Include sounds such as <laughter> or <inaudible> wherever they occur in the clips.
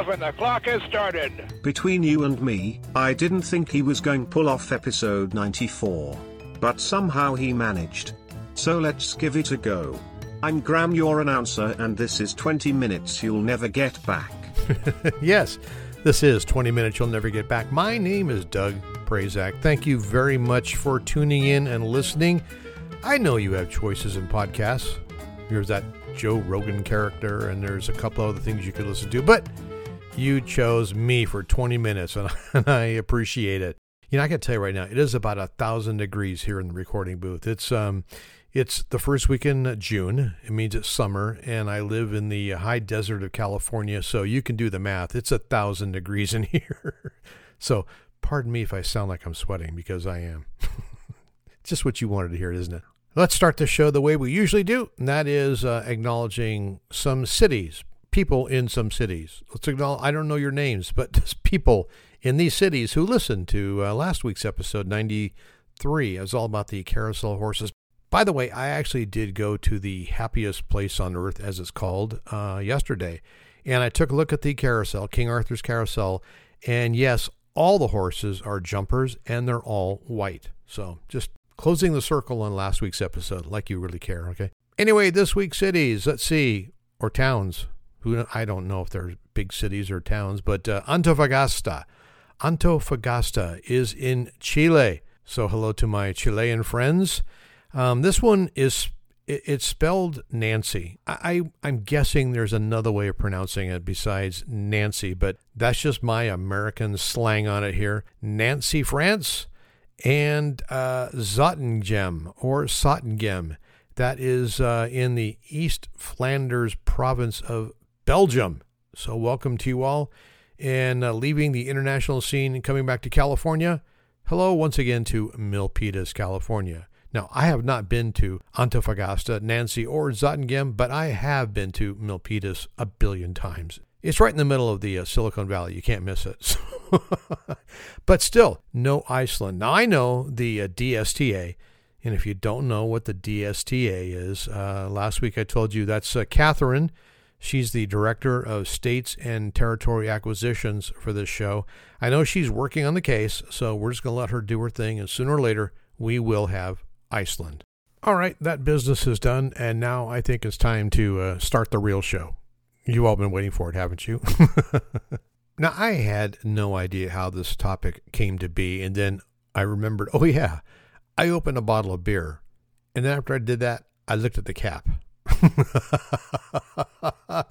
off and the clock has started. Between you and me, I didn't think he was going to pull off episode 94. But somehow he managed. So let's give it a go. I'm Graham, your announcer, and this is 20 minutes you'll never get back. <laughs> yes, this is 20 minutes you'll never get back. My name is Doug Prazak. Thank you very much for tuning in and listening. I know you have choices in podcasts. There's that Joe Rogan character, and there's a couple other things you could listen to, but you chose me for 20 minutes, and, <laughs> I appreciate it. You know, I can tell you right now, it is about a thousand degrees here in the recording booth. It's um, it's the first week in June. It means it's summer, and I live in the high desert of California, so you can do the math. It's a thousand degrees in <laughs> here. so, pardon me if I sound like I'm sweating because I am. It's <laughs> Just what you wanted to hear, isn't it? Let's start the show the way we usually do, and that is uh, acknowledging some cities, people in some cities. Let's acknowledge, I don't know your names, but <laughs> just people in these cities who listened to uh, last week's episode 93. It was all about the carousel horses. By the way, I actually did go to the happiest place on earth, as it's called, uh, yesterday. And I took a look at the carousel, King Arthur's carousel. And yes, all the horses are jumpers and they're all white. So just closing the circle on last week's episode, like you really care, okay? Anyway, this week's cities, let's see, or towns. Who I don't know if they're big cities or towns, but uh, Antofagasta. Antofagasta is in Chile. So hello to my Chilean friends. Um, this one is it, it's spelled Nancy. I, I I'm guessing there's another way of pronouncing it besides Nancy, but that's just my American slang on it here. Nancy France and uh, or Zottegem. That is uh, in the East Flanders province of Belgium. So, welcome to you all. And uh, leaving the international scene and coming back to California, hello once again to Milpitas, California. Now, I have not been to Antofagasta, Nancy, or Zottegem, but I have been to Milpitas a billion times. It's right in the middle of the uh, Silicon Valley. You can't miss it. <laughs> but still, no Iceland. Now, I know the uh, DSTA, and if you don't know what the DSTA is, uh, last week I told you that's uh, Catherine. She's the director of states and territory acquisitions for this show. I know she's working on the case, so we're just going to let her do her thing, and sooner or later, we will have Iceland. All right, that business is done, and now I think it's time to uh, start the real show. You've all been waiting for it, haven't you? <laughs> now, I had no idea how this topic came to be, and then I remembered, oh, yeah, I opened a bottle of beer. And then after I did that, I looked at the cap. <laughs>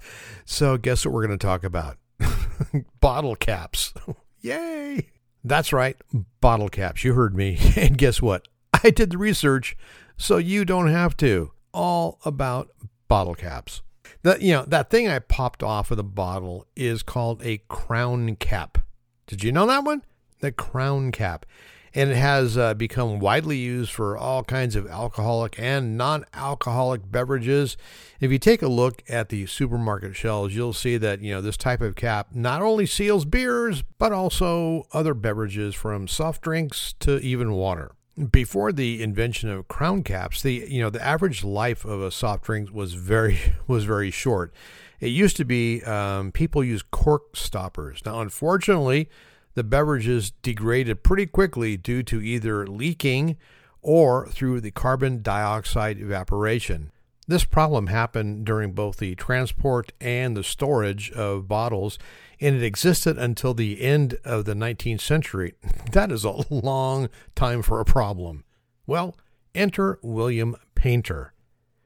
so, guess what we're going to talk about? <laughs> bottle caps. <laughs> Yay! That's right, bottle caps. You heard me. And guess what? I did the research, so you don't have to. All about bottle caps. The, you know, that thing I popped off of the bottle is called a crown cap. Did you know that one? The crown cap. And it has uh, become widely used for all kinds of alcoholic and non alcoholic beverages. If you take a look at the supermarket shelves, you'll see that, you know, this type of cap not only seals beers, but also other beverages from soft drinks to even water before the invention of crown caps, the you know the average life of a soft drink was very <laughs> was very short. It used to be um, people used cork stoppers. Now, unfortunately, the beverages degraded pretty quickly due to either leaking or through the carbon dioxide evaporation. This problem happened during both the transport and the storage of bottles and it existed until the end of the 19th century. <laughs> That is a long time for a problem. Well, enter William Painter.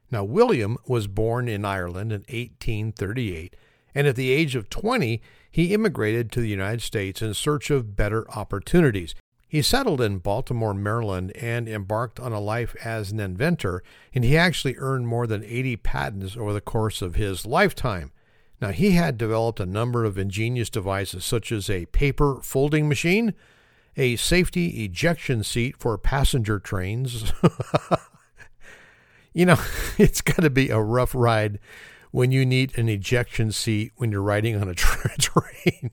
Now, William was born in Ireland in 1838, and at the age of 20, he immigrated to the United States in search of better opportunities. He settled in Baltimore, Maryland, and embarked on a life as an inventor, and he actually earned more than 80 patents over the course of his lifetime. Now, he had developed a number of ingenious devices, such as a paper folding machine, a safety ejection seat for passenger trains. <laughs> you know, <laughs> it's got to be a rough ride when you need an ejection seat when you're riding on a <laughs> train.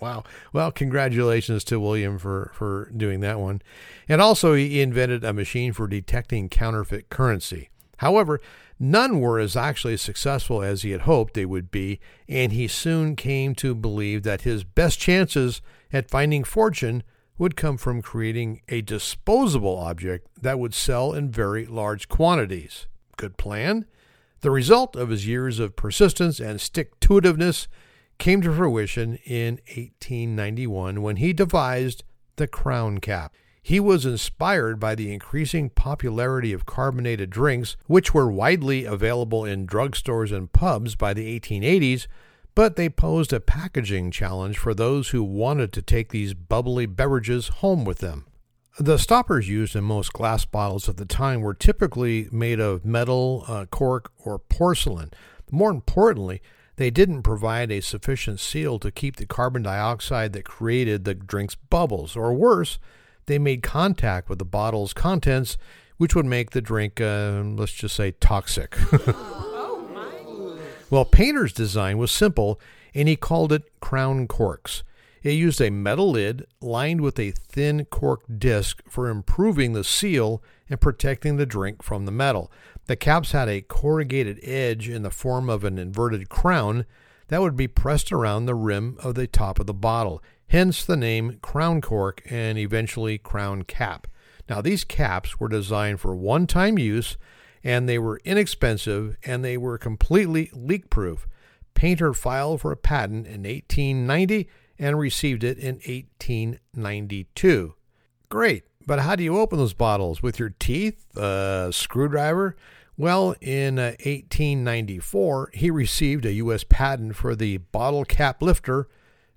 wow. Well, congratulations to William for, for doing that one. And also, he invented a machine for detecting counterfeit currency. However, None were as actually successful as he had hoped they would be, and he soon came to believe that his best chances at finding fortune would come from creating a disposable object that would sell in very large quantities. Good plan? The result of his years of persistence and stick to itiveness came to fruition in 1891 when he devised the crown cap. He was inspired by the increasing popularity of carbonated drinks, which were widely available in drugstores and pubs by the 1880s, but they posed a packaging challenge for those who wanted to take these bubbly beverages home with them. The stoppers used in most glass bottles of the time were typically made of metal, uh, cork, or porcelain. More importantly, they didn't provide a sufficient seal to keep the carbon dioxide that created the drink's bubbles, or worse, they made contact with the bottle's contents, which would make the drink, uh, let's just say, toxic. <laughs> well, Painter's design was simple, and he called it crown corks. It used a metal lid lined with a thin cork disc for improving the seal and protecting the drink from the metal. The caps had a corrugated edge in the form of an inverted crown that would be pressed around the rim of the top of the bottle hence the name crown cork and eventually crown cap. Now, these caps were designed for one time use and they were inexpensive and they were completely leak proof. Painter filed for a patent in 1890 and received it in 1892. Great, but how do you open those bottles? With your teeth? A screwdriver? Well, in uh, 1894, he received a U.S. patent for the bottle cap lifter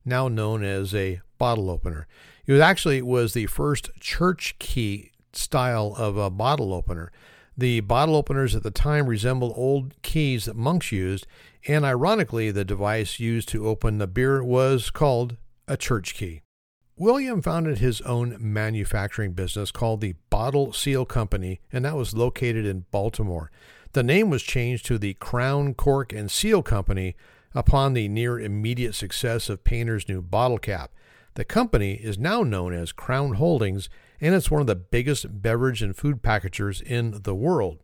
now known as a bottle opener. It was actually it was the first church key style of a bottle opener. The bottle openers at the time resembled old keys that monks used, and ironically, the device used to open the beer was called a church key. William founded his own manufacturing business called the Bottle Seal Company, and that was located in Baltimore. The name was changed to the Crown Cork and Seal Company upon the near immediate success of Painter's new bottle cap. The company is now known as Crown Holdings, and it's one of the biggest beverage and food packagers in the world.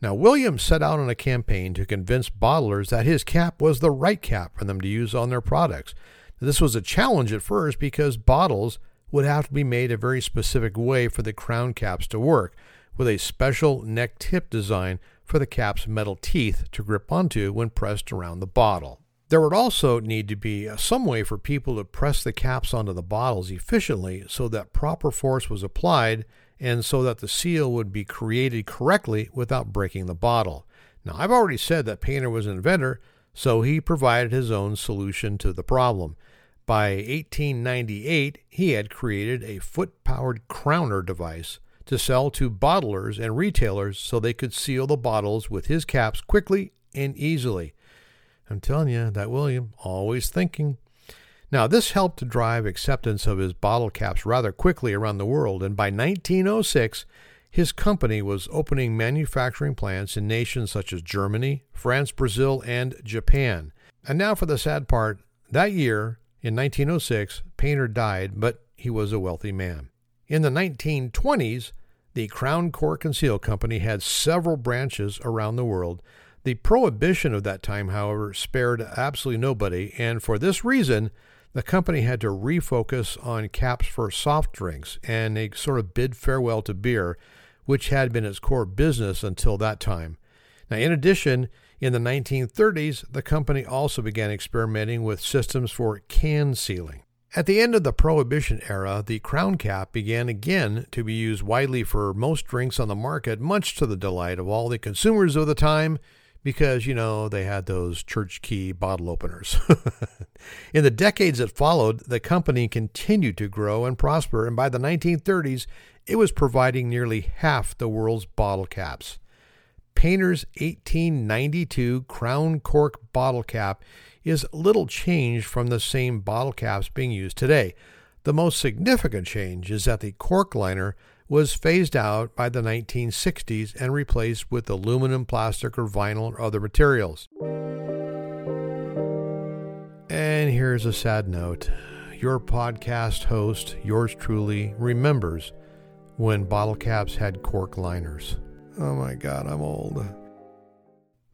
Now, Williams set out on a campaign to convince bottlers that his cap was the right cap for them to use on their products. This was a challenge at first because bottles would have to be made a very specific way for the crown caps to work, with a special neck tip design for the cap's metal teeth to grip onto when pressed around the bottle. There would also need to be some way for people to press the caps onto the bottles efficiently so that proper force was applied and so that the seal would be created correctly without breaking the bottle. Now, I've already said that Painter was an inventor, so he provided his own solution to the problem. By 1898, he had created a foot powered crowner device to sell to bottlers and retailers so they could seal the bottles with his caps quickly and easily. I'm telling you, that William, always thinking. Now, this helped to drive acceptance of his bottle caps rather quickly around the world, and by 1906, his company was opening manufacturing plants in nations such as Germany, France, Brazil, and Japan. And now for the sad part that year, in 1906, Painter died, but he was a wealthy man. In the 1920s, the Crown Cork and Seal Company had several branches around the world. The prohibition of that time, however, spared absolutely nobody, and for this reason, the company had to refocus on caps for soft drinks and they sort of bid farewell to beer, which had been its core business until that time. Now, in addition, in the 1930s, the company also began experimenting with systems for can sealing. At the end of the Prohibition era, the crown cap began again to be used widely for most drinks on the market, much to the delight of all the consumers of the time, because, you know, they had those church key bottle openers. <laughs> in the decades that followed, the company continued to grow and prosper, and by the 1930s, it was providing nearly half the world's bottle caps. Painter's 1892 Crown Cork bottle cap is little changed from the same bottle caps being used today. The most significant change is that the cork liner was phased out by the 1960s and replaced with aluminum, plastic, or vinyl or other materials. And here's a sad note your podcast host, yours truly, remembers when bottle caps had cork liners. Oh my God, I'm old.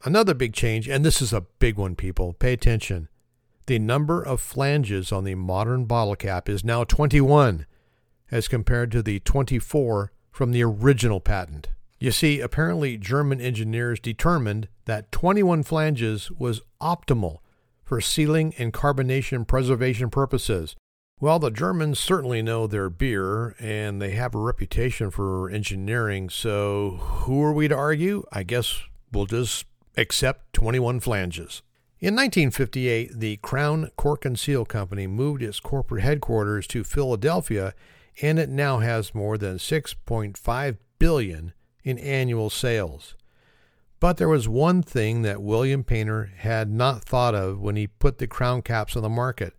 Another big change, and this is a big one, people. Pay attention. The number of flanges on the modern bottle cap is now 21, as compared to the 24 from the original patent. You see, apparently German engineers determined that 21 flanges was optimal for sealing and carbonation preservation purposes. Well, the Germans certainly know their beer and they have a reputation for engineering, so who are we to argue? I guess we'll just accept 21 flanges. In 1958, the Crown Cork and Seal Company moved its corporate headquarters to Philadelphia and it now has more than 6.5 billion in annual sales. But there was one thing that William Painter had not thought of when he put the crown caps on the market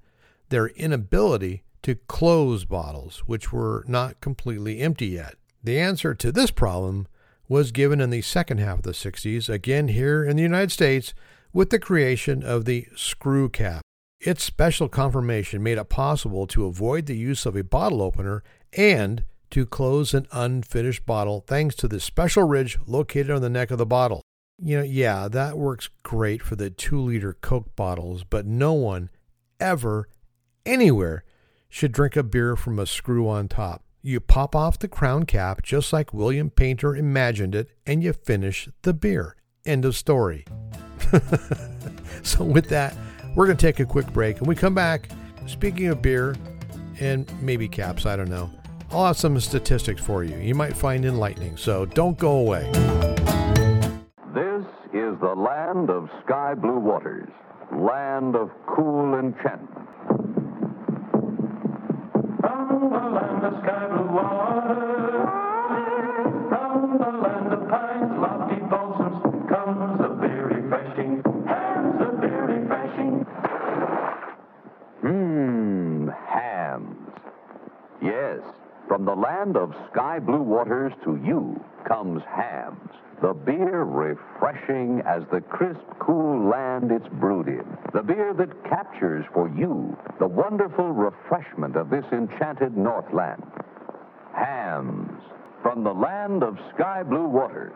their inability to close bottles, which were not completely empty yet. The answer to this problem was given in the second half of the 60s, again here in the United States, with the creation of the screw cap. Its special conformation made it possible to avoid the use of a bottle opener and to close an unfinished bottle thanks to the special ridge located on the neck of the bottle. You know, yeah, that works great for the two liter Coke bottles, but no one ever, anywhere, should drink a beer from a screw on top. You pop off the crown cap just like William Painter imagined it, and you finish the beer. End of story. <laughs> so, with that, we're going to take a quick break. And we come back, speaking of beer and maybe caps, I don't know. I'll have some statistics for you. You might find enlightening, so don't go away. This is the land of sky blue waters, land of cool enchantment. From the land of sky blue waters, of sky blue waters to you comes Hamm's. The beer refreshing as the crisp, cool land it's brewed in. The beer that captures for you the wonderful refreshment of this enchanted Northland. Hamm's from the land of sky blue waters.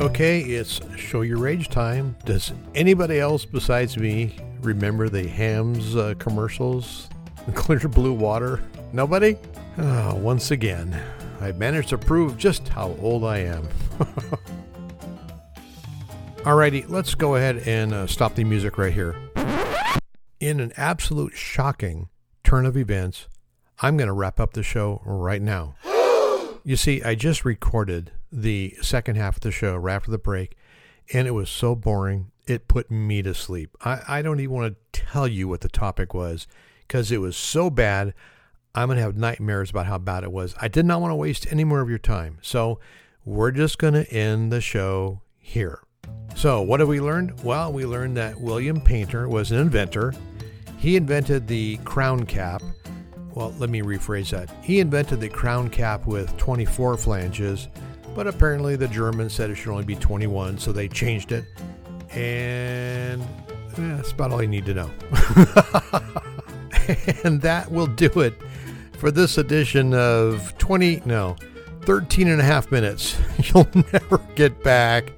Okay, it's show your age time. Does anybody else besides me remember the Hamm's uh, commercials? <laughs> Clear blue water? Nobody? Oh, once again, I've managed to prove just how old I am. <laughs> Alrighty, let's go ahead and uh, stop the music right here. In an absolute shocking turn of events, I'm going to wrap up the show right now. <gasps> You see, I just recorded the second half of the show right after the break, and it was so boring, it put me to sleep. I, I don't even want to tell you what the topic was because it was so bad. I'm going to have nightmares about how bad it was. I did not want to waste any more of your time. So we're just going to end the show here. So, what have we learned? Well, we learned that William Painter was an inventor. He invented the crown cap well, let me rephrase that. He invented the crown cap with 24 flanges, but apparently the Germans said it should only be 21, so they changed it. And eh, that's about all you need to know. <laughs> <laughs> and that will do it for this edition of 20, no, 13 and a half minutes. <laughs> You'll never get back.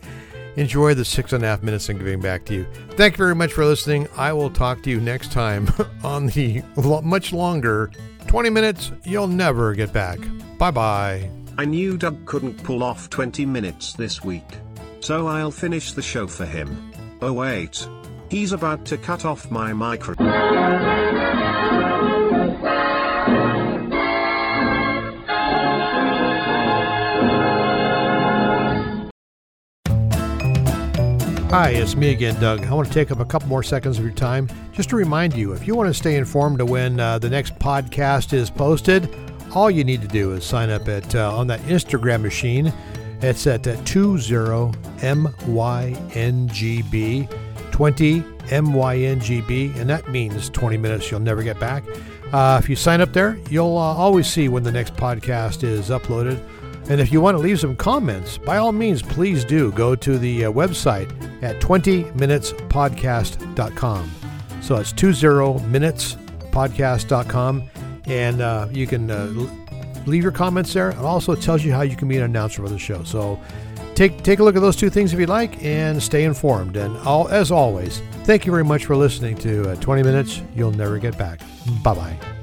Enjoy the six and a half minutes I'm giving back to you. Thank you very much for listening. I will talk to you next time <laughs> on the much longer 20 minutes you'll never get back. Bye bye. I knew Doug couldn't pull off 20 minutes this week. So I'll finish the show for him. Oh wait. He's about to cut off my microphone. Hi, it's me again, Doug. I want to take up a couple more seconds of your time just to remind you if you want to stay informed of when uh, the next podcast is posted, all you need to do is sign up at uh, on that Instagram machine. It's at uh, 20MYNGB, 20 MYNGB, and that means 20 minutes you'll never get back. Uh, if you sign up there, you'll uh, always see when the next podcast is uploaded. And if you want to leave some comments, by all means, please do go to the uh, website at 20minutespodcast.com. So it's 20minutespodcast.com. And uh, you can uh, leave your comments there. It also tells you how you can be an announcer for the show. So take take a look at those two things if you like, and stay informed. And all as always, thank you very much for listening to uh, 20 Minutes You'll Never Get Back. Bye bye.